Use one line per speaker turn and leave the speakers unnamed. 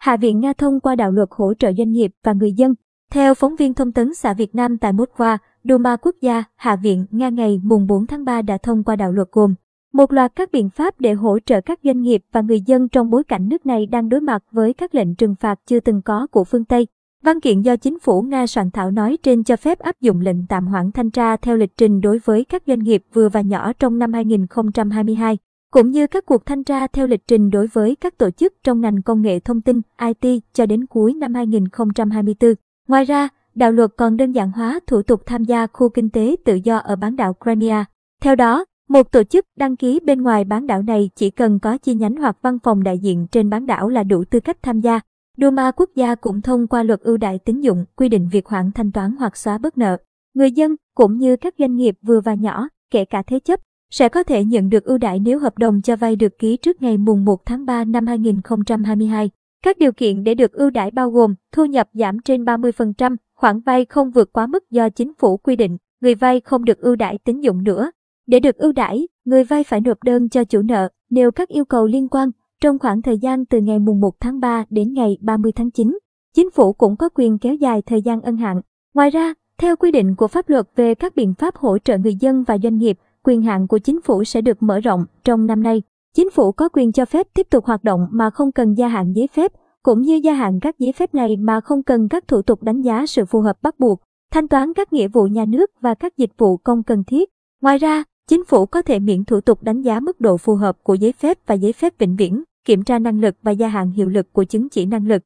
Hạ viện Nga thông qua đạo luật hỗ trợ doanh nghiệp và người dân. Theo phóng viên thông tấn xã Việt Nam tại Moskva, Duma quốc gia, Hạ viện Nga ngày mùng 4 tháng 3 đã thông qua đạo luật gồm một loạt các biện pháp để hỗ trợ các doanh nghiệp và người dân trong bối cảnh nước này đang đối mặt với các lệnh trừng phạt chưa từng có của phương Tây. Văn kiện do chính phủ Nga soạn thảo nói trên cho phép áp dụng lệnh tạm hoãn thanh tra theo lịch trình đối với các doanh nghiệp vừa và nhỏ trong năm 2022, cũng như các cuộc thanh tra theo lịch trình đối với các tổ chức trong ngành công nghệ thông tin IT cho đến cuối năm 2024. Ngoài ra, đạo luật còn đơn giản hóa thủ tục tham gia khu kinh tế tự do ở bán đảo Crimea. Theo đó, một tổ chức đăng ký bên ngoài bán đảo này chỉ cần có chi nhánh hoặc văn phòng đại diện trên bán đảo là đủ tư cách tham gia. Duma quốc gia cũng thông qua luật ưu đại tín dụng quy định việc hoãn thanh toán hoặc xóa bớt nợ. Người dân cũng như các doanh nghiệp vừa và nhỏ, kể cả thế chấp, sẽ có thể nhận được ưu đãi nếu hợp đồng cho vay được ký trước ngày mùng 1 tháng 3 năm 2022. Các điều kiện để được ưu đãi bao gồm thu nhập giảm trên 30%, khoản vay không vượt quá mức do chính phủ quy định, người vay không được ưu đãi tín dụng nữa. Để được ưu đãi, người vay phải nộp đơn cho chủ nợ, nêu các yêu cầu liên quan trong khoảng thời gian từ ngày mùng 1 tháng 3 đến ngày 30 tháng 9. Chính phủ cũng có quyền kéo dài thời gian ân hạn. Ngoài ra, theo quy định của pháp luật về các biện pháp hỗ trợ người dân và doanh nghiệp, quyền hạn của chính phủ sẽ được mở rộng trong năm nay. Chính phủ có quyền cho phép tiếp tục hoạt động mà không cần gia hạn giấy phép, cũng như gia hạn các giấy phép này mà không cần các thủ tục đánh giá sự phù hợp bắt buộc, thanh toán các nghĩa vụ nhà nước và các dịch vụ công cần thiết. Ngoài ra, chính phủ có thể miễn thủ tục đánh giá mức độ phù hợp của giấy phép và giấy phép vĩnh viễn, kiểm tra năng lực và gia hạn hiệu lực của chứng chỉ năng lực.